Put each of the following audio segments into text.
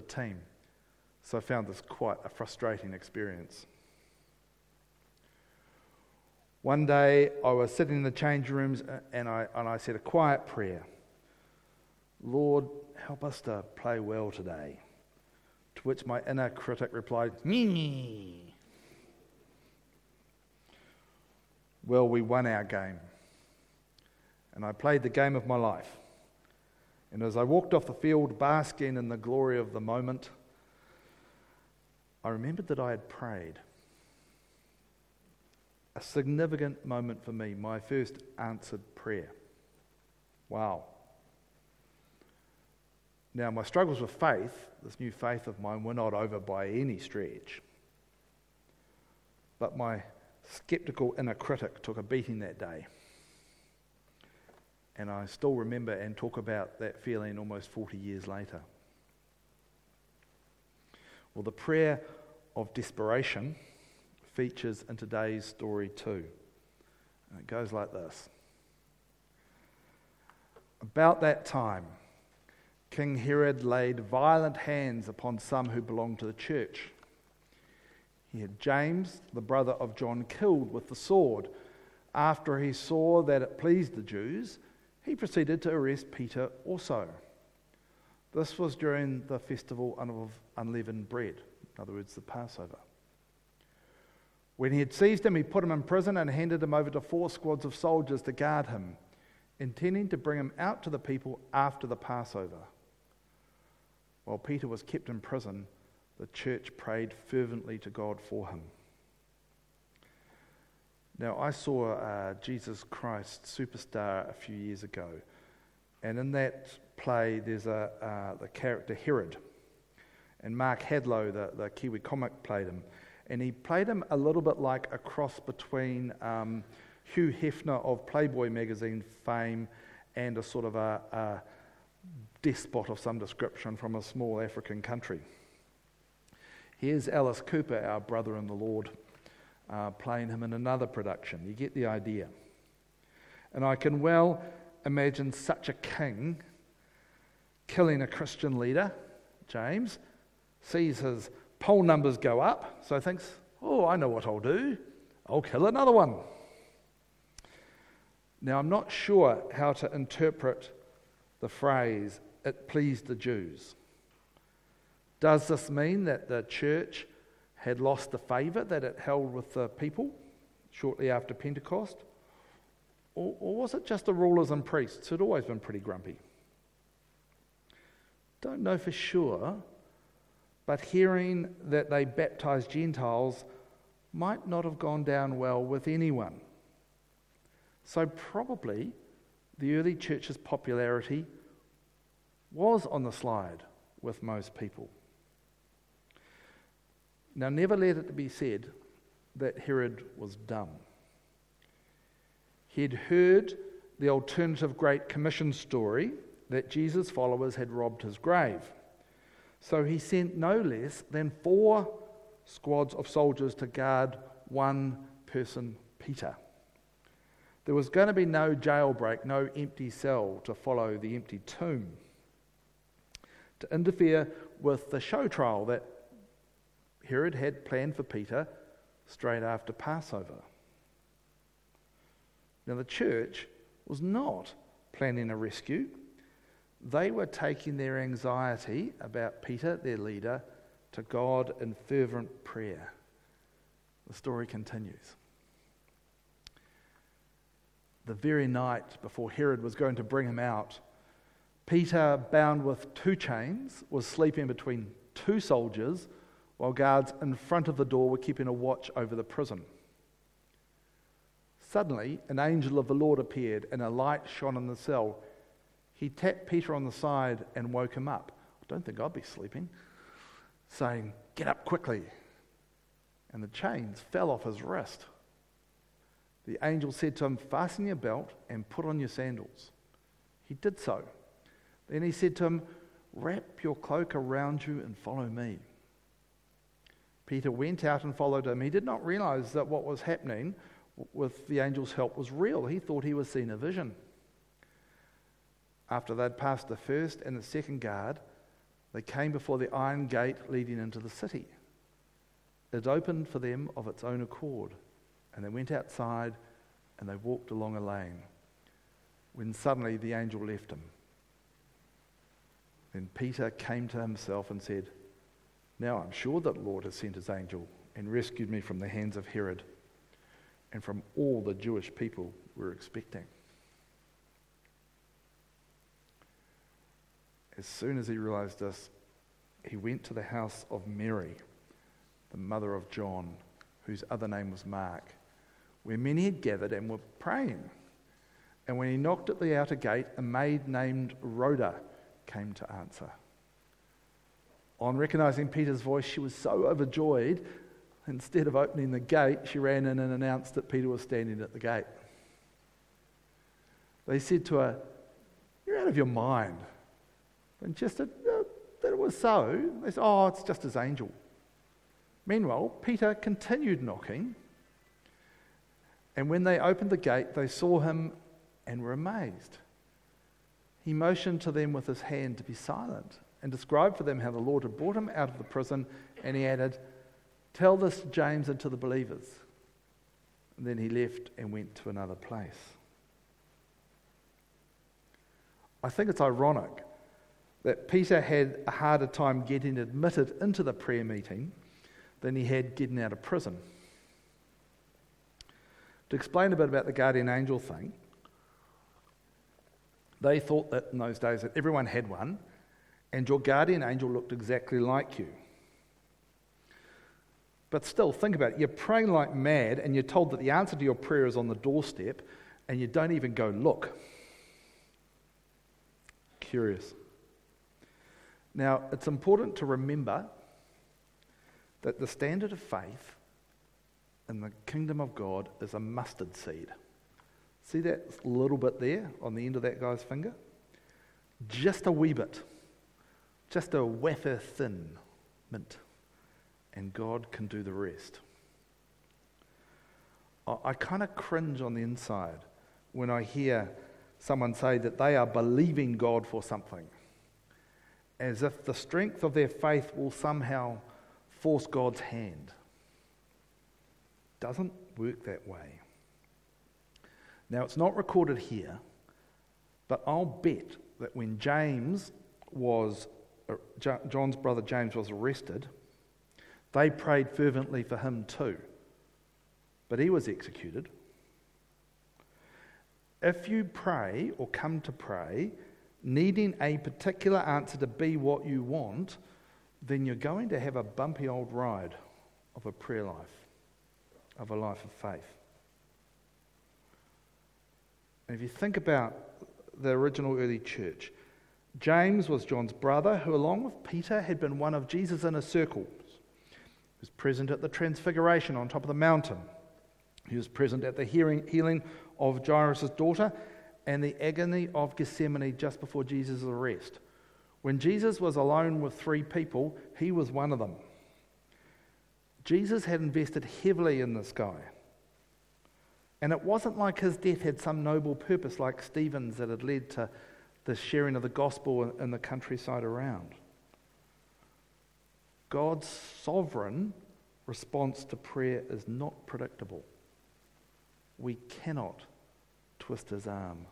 the team. So I found this quite a frustrating experience. One day I was sitting in the change rooms uh, and I, and I said a quiet prayer Lord, help us to play well today. To which my inner critic replied, me. Well, we won our game. And I played the game of my life. And as I walked off the field, basking in the glory of the moment, I remembered that I had prayed a significant moment for me, my first answered prayer. Wow. Now, my struggles with faith, this new faith of mine, were not over by any stretch. But my skeptical inner critic took a beating that day. And I still remember and talk about that feeling almost 40 years later. Well, the prayer of desperation features in today's story too. And it goes like this About that time, King Herod laid violent hands upon some who belonged to the church. He had James, the brother of John, killed with the sword. After he saw that it pleased the Jews, he proceeded to arrest Peter also. This was during the festival of unleavened bread, in other words, the Passover. When he had seized him, he put him in prison and handed him over to four squads of soldiers to guard him, intending to bring him out to the people after the Passover. While Peter was kept in prison, the church prayed fervently to God for him. Now, I saw uh, Jesus Christ Superstar a few years ago, and in that play, there's a, uh, the character Herod, and Mark Hadlow, the, the Kiwi comic, played him and he played him a little bit like a cross between um, Hugh Hefner of Playboy magazine fame and a sort of a, a despot of some description from a small African country. Here's Alice Cooper, our brother in the Lord, uh, playing him in another production. You get the idea. And I can well imagine such a king killing a Christian leader, James, sees his poll numbers go up, so thinks, oh, I know what I'll do. I'll kill another one. Now, I'm not sure how to interpret the phrase, it pleased the Jews. Does this mean that the church had lost the favour that it held with the people shortly after Pentecost? Or, or was it just the rulers and priests who'd always been pretty grumpy? Don't know for sure, but hearing that they baptized Gentiles might not have gone down well with anyone. So, probably the early church's popularity was on the slide with most people. Now, never let it be said that Herod was dumb. He'd heard the alternative Great Commission story that Jesus' followers had robbed his grave. So he sent no less than four squads of soldiers to guard one person, Peter. There was going to be no jailbreak, no empty cell to follow the empty tomb. To interfere with the show trial that Herod had planned for Peter straight after Passover. Now, the church was not planning a rescue. They were taking their anxiety about Peter, their leader, to God in fervent prayer. The story continues. The very night before Herod was going to bring him out, Peter, bound with two chains, was sleeping between two soldiers while guards in front of the door were keeping a watch over the prison. Suddenly, an angel of the Lord appeared, and a light shone in the cell. He tapped Peter on the side and woke him up. I don't think I'd be sleeping, saying, Get up quickly. And the chains fell off his wrist. The angel said to him, Fasten your belt and put on your sandals. He did so. Then he said to him, Wrap your cloak around you and follow me. Peter went out and followed him. He did not realize that what was happening with the angel's help was real. He thought he was seeing a vision. After they'd passed the first and the second guard, They came before the iron gate leading into the city. It opened for them of its own accord, and they went outside and they walked along a lane. When suddenly the angel left him. Then Peter came to himself and said, Now I'm sure that the Lord has sent his angel and rescued me from the hands of Herod and from all the Jewish people were expecting. As soon as he realized this, he went to the house of Mary, the mother of John, whose other name was Mark, where many had gathered and were praying. And when he knocked at the outer gate, a maid named Rhoda came to answer. On recognizing Peter's voice, she was so overjoyed, instead of opening the gate, she ran in and announced that Peter was standing at the gate. They said to her, You're out of your mind. And just said, that it was so. They said, Oh, it's just his angel. Meanwhile, Peter continued knocking. And when they opened the gate, they saw him and were amazed. He motioned to them with his hand to be silent and described for them how the Lord had brought him out of the prison. And he added, Tell this to James and to the believers. And then he left and went to another place. I think it's ironic that Peter had a harder time getting admitted into the prayer meeting than he had getting out of prison. To explain a bit about the guardian angel thing, they thought that in those days that everyone had one, and your guardian angel looked exactly like you. But still, think about it. You're praying like mad, and you're told that the answer to your prayer is on the doorstep, and you don't even go look. Curious. Now, it's important to remember that the standard of faith in the kingdom of God is a mustard seed. See that little bit there on the end of that guy's finger? Just a wee bit. Just a wafer thin mint. And God can do the rest. I, I kind of cringe on the inside when I hear someone say that they are believing God for something, as if the strength of their faith will somehow force God's hand. Doesn't work that way. Now, it's not recorded here, but I'll bet that when James was, Uh, John's brother James was arrested, they prayed fervently for him too. But he was executed. If you pray or come to pray, needing a particular answer to be what you want, then you're going to have a bumpy old ride of a prayer life, of a life of faith. And if you think about the original early church, James was John's brother, who, along with Peter, had been one of Jesus' inner circles. He was present at the transfiguration on top of the mountain. He was present at the healing of Jairus' daughter and the agony of Gethsemane just before Jesus' arrest. When Jesus was alone with three people, he was one of them. Jesus had invested heavily in this guy. And it wasn't like his death had some noble purpose like Stephen's that had led to the sharing of the gospel in the countryside around. God's sovereign response to prayer is not predictable. We cannot twist his arm.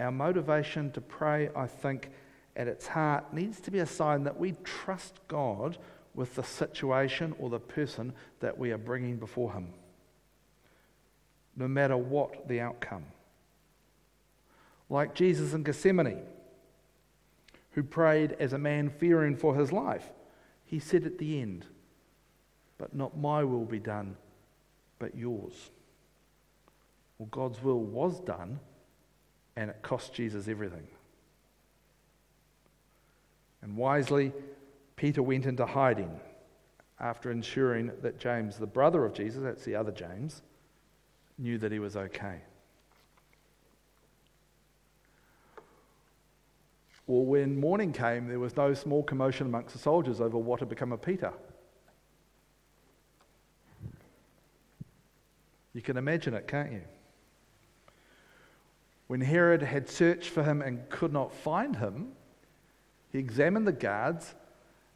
Our motivation to pray, I think, at its heart needs to be a sign that we trust God with the situation or the person that we are bringing before Him, no matter what the outcome. Like Jesus in Gethsemane, who prayed as a man fearing for his life, he said at the end, But not my will be done, but yours. Well, God's will was done, and it cost Jesus everything. And wisely, Peter went into hiding after ensuring that James, the brother of Jesus, that's the other James, knew that he was okay. Well, when morning came, there was no small commotion amongst the soldiers over what had become of Peter. You can imagine it, can't you? When Herod had searched for him and could not find him, He examined the guards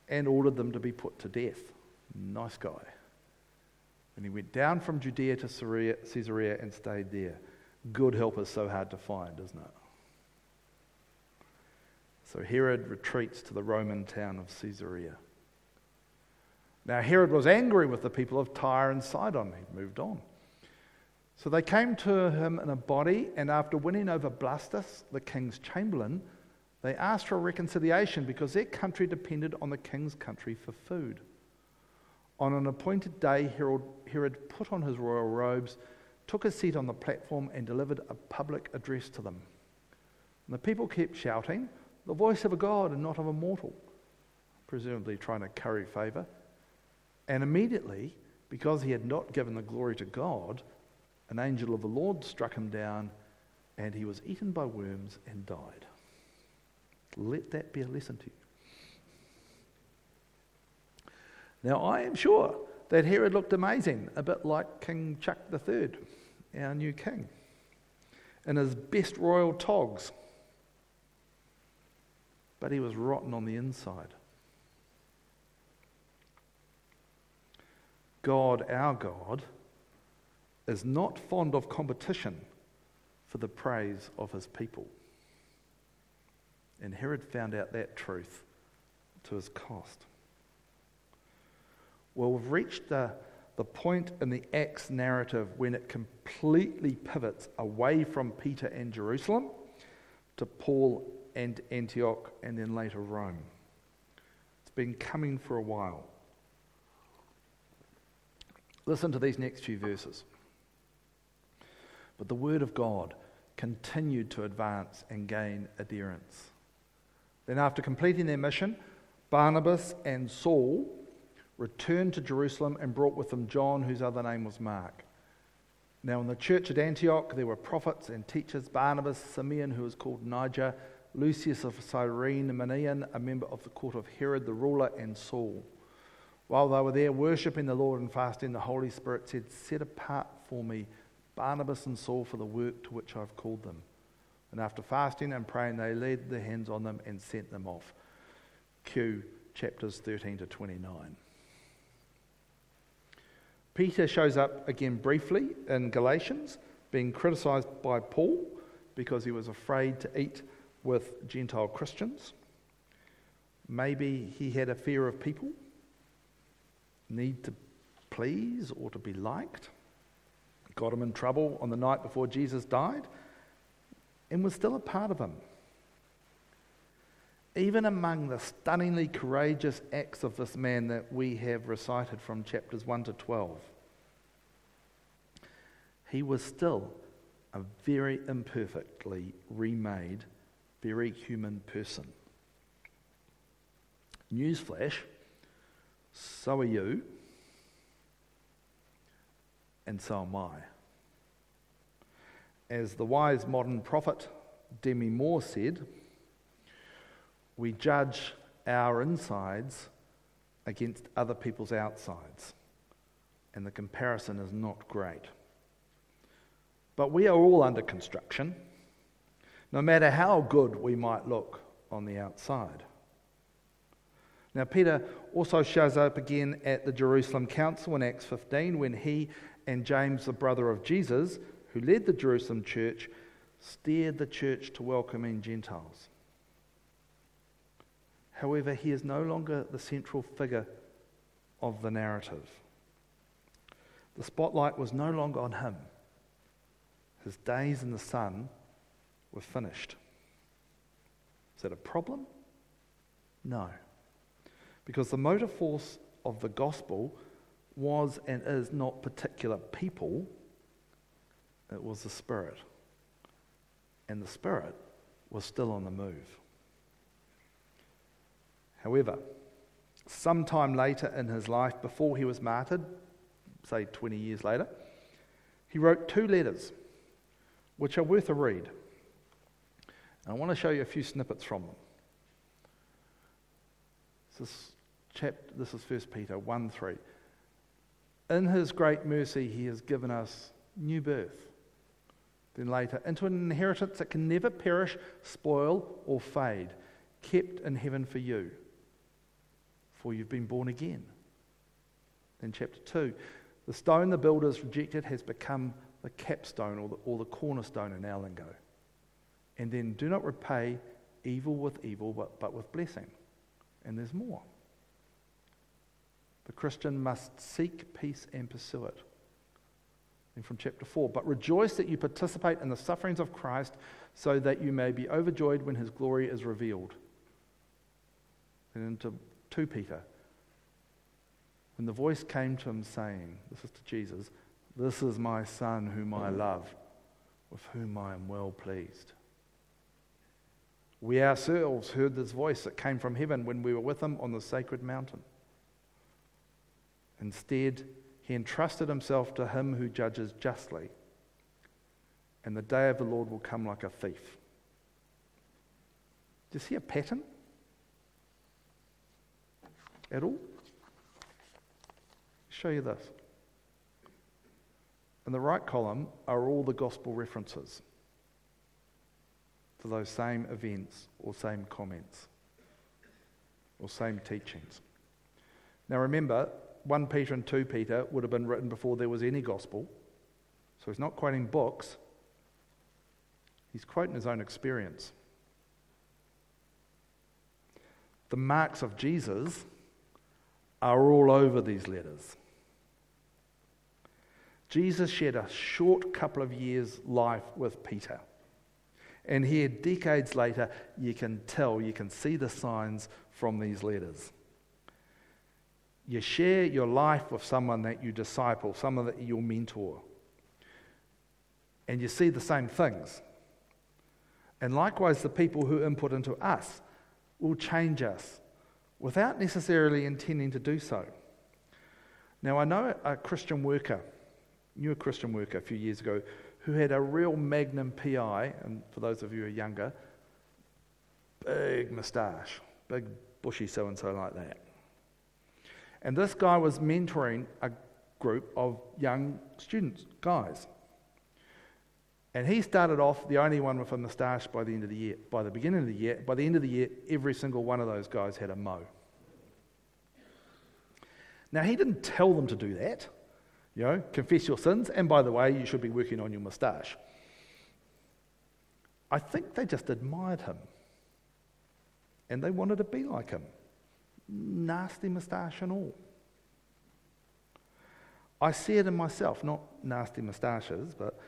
and ordered them to be put to death. Nice guy. And he went down from Judea to Caesarea and stayed there. Good help is so hard to find, isn't it? So Herod retreats to the Roman town of Caesarea. Now, Herod was angry with the people of Tyre and Sidon. He'd moved on. So they came to him in a body, and after winning over Blastus, the king's chamberlain, they asked for a reconciliation because their country depended on the king's country for food. On an appointed day, Herod, put on his royal robes, took a seat on the platform, and delivered a public address to them. And the people kept shouting, The voice of a God and not of a mortal, presumably trying to curry favor. And immediately, because he had not given the glory to God, an angel of the Lord struck him down, and he was eaten by worms and died. Let that be a lesson to you. Now, I am sure that Herod looked amazing, a bit like King Chuck III, our new king, in his best royal togs. But he was rotten on the inside. God, our God, is not fond of competition for the praise of his people. And Herod found out that truth to his cost. Well, we've reached the, the point in the Acts narrative when it completely pivots away from Peter and Jerusalem to Paul and Antioch and then later Rome. It's been coming for a while. Listen to these next few verses. But the word of God continued to advance and gain adherents. Then, after completing their mission, Barnabas and Saul returned to Jerusalem and brought with them John, whose other name was Mark. Now, in the church at Antioch, there were prophets and teachers Barnabas, Simeon, who was called Niger, Lucius of Cyrene, Manaen, a member of the court of Herod the ruler, and Saul. While they were there worshipping the Lord and fasting, the Holy Spirit said, Set apart for me Barnabas and Saul for the work to which I've called them. And after fasting and praying, they laid their hands on them and sent them off. Q chapters 13 to 29. Peter shows up again briefly in Galatians, being criticized by Paul because he was afraid to eat with Gentile Christians. Maybe he had a fear of people, need to please or to be liked. Got him in trouble on the night before Jesus died and was still a part of him. Even among the stunningly courageous acts of this man that we have recited from chapters 1 to 12, he was still a very imperfectly remade, very human person. Newsflash so are you, and so am I. As the wise modern prophet Demi Moore said, we judge our insides against other people's outsides, and the comparison is not great. But we are all under construction, no matter how good we might look on the outside. Now, Peter also shows up again at the Jerusalem Council in Acts 15 when he and James, the brother of Jesus, who led the Jerusalem church, steered the church to welcoming Gentiles. However, he is no longer the central figure of the narrative. The spotlight was no longer on him. His days in the sun were finished. Is that a problem? No. Because the motor force of the gospel was and is not particular people, it was the Spirit. And the Spirit was still on the move. However, sometime later in his life, before he was martyred, say 20 years later, he wrote two letters which are worth a read. I want to show you a few snippets from them. This is, chapter, this is 1 Peter 1 3. In his great mercy, he has given us new birth. Then later, into an inheritance that can never perish, spoil, or fade, kept in heaven for you, for you've been born again. Then, chapter 2 the stone the builders rejected has become the capstone or the, or the cornerstone in our lingo. And then, do not repay evil with evil, but, but with blessing. And there's more. The Christian must seek peace and pursue it. And from chapter 4, but rejoice that you participate in the sufferings of Christ so that you may be overjoyed when his glory is revealed. And into 2 Peter, when the voice came to him saying, This is to Jesus, This is my Son whom I love, with whom I am well pleased. We ourselves heard this voice that came from heaven when we were with him on the sacred mountain. Instead, he entrusted himself to him who judges justly, and the day of the Lord will come like a thief. Do you see a pattern? At all? I'll show you this. In the right column are all the gospel references to those same events or same comments or same teachings. Now remember, 1 Peter and 2 Peter would have been written before there was any gospel. So he's not quoting books, he's quoting his own experience. The marks of Jesus are all over these letters. Jesus shared a short couple of years' life with Peter. And here, decades later, you can tell, you can see the signs from these letters. You share your life with someone that you disciple, someone that you mentor. And you see the same things. And likewise, the people who input into us will change us without necessarily intending to do so. Now, I know a Christian worker knew a Christian worker a few years ago who had a real magnum PI, and for those of you who are younger, big moustache, big bushy so and so like that. And this guy was mentoring a group of young students, guys. And he started off the only one with a moustache by the end of the year. By the beginning of the year, by the end of the year, every single one of those guys had a mo. Now, he didn't tell them to do that. You know, confess your sins, and by the way, you should be working on your moustache. I think they just admired him. And they wanted to be like him. Nasty moustache and all. I see it in myself, not nasty moustaches, but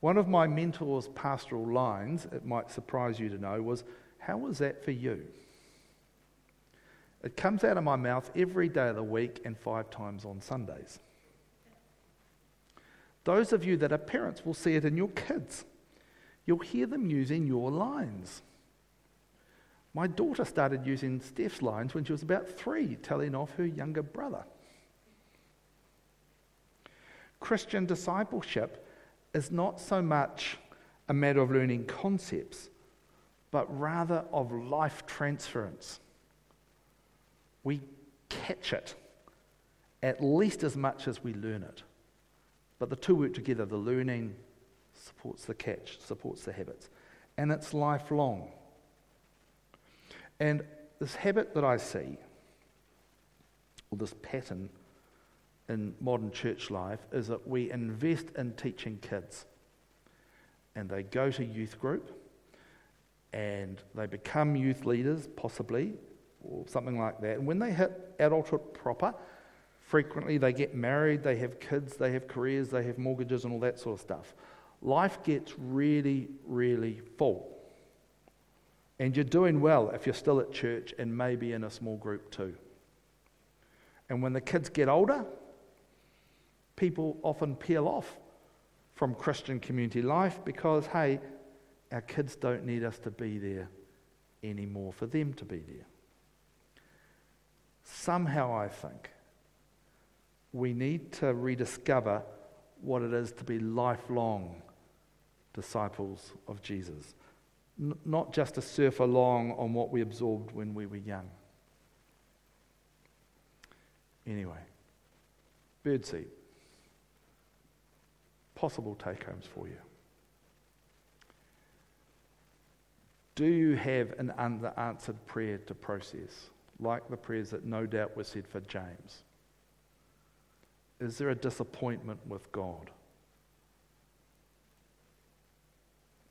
one of my mentor's pastoral lines, it might surprise you to know, was, How was that for you? It comes out of my mouth every day of the week and five times on Sundays. Those of you that are parents will see it in your kids. You'll hear them using your lines. My daughter started using Steph's lines when she was about three, telling off her younger brother. Christian discipleship is not so much a matter of learning concepts, but rather of life transference. We catch it at least as much as we learn it. But the two work together. The learning supports the catch, supports the habits. And it's lifelong. And this habit that I see, or this pattern in modern church life, is that we invest in teaching kids. And they go to youth group and they become youth leaders, possibly, or something like that. And when they hit adulthood proper, Frequently, they get married, they have kids, they have careers, they have mortgages, and all that sort of stuff. Life gets really, really full. And you're doing well if you're still at church and maybe in a small group too. And when the kids get older, people often peel off from Christian community life because, hey, our kids don't need us to be there anymore for them to be there. Somehow, I think we need to rediscover what it is to be lifelong disciples of Jesus, N- not just to surf along on what we absorbed when we were young. Anyway, birdseed. Possible take homes for you. Do you have an unanswered prayer to process, like the prayers that no doubt were said for James? Is there a disappointment with God?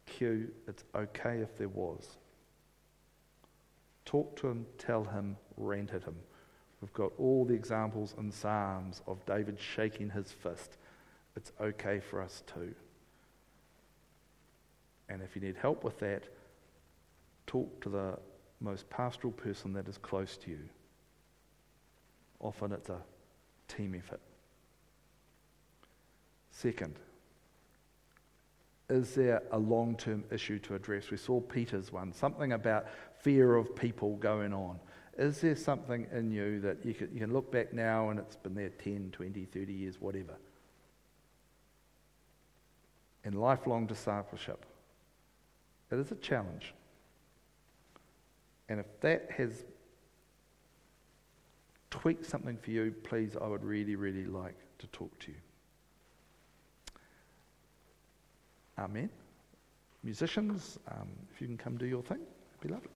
Q, it's okay if there was. Talk to him, tell him, rant at him. We've got all the examples in Psalms of David shaking his fist. It's okay for us too. And if you need help with that, talk to the most pastoral person that is close to you. Often it's a team effort. Second, is there a long term issue to address? We saw Peter's one, something about fear of people going on. Is there something in you that you can, you can look back now and it's been there 10, 20, 30 years, whatever? In lifelong discipleship, it is a challenge. And if that has tweaked something for you, please, I would really, really like to talk to you. Amen. Musicians, um, if you can come do your thing, it'd be lovely.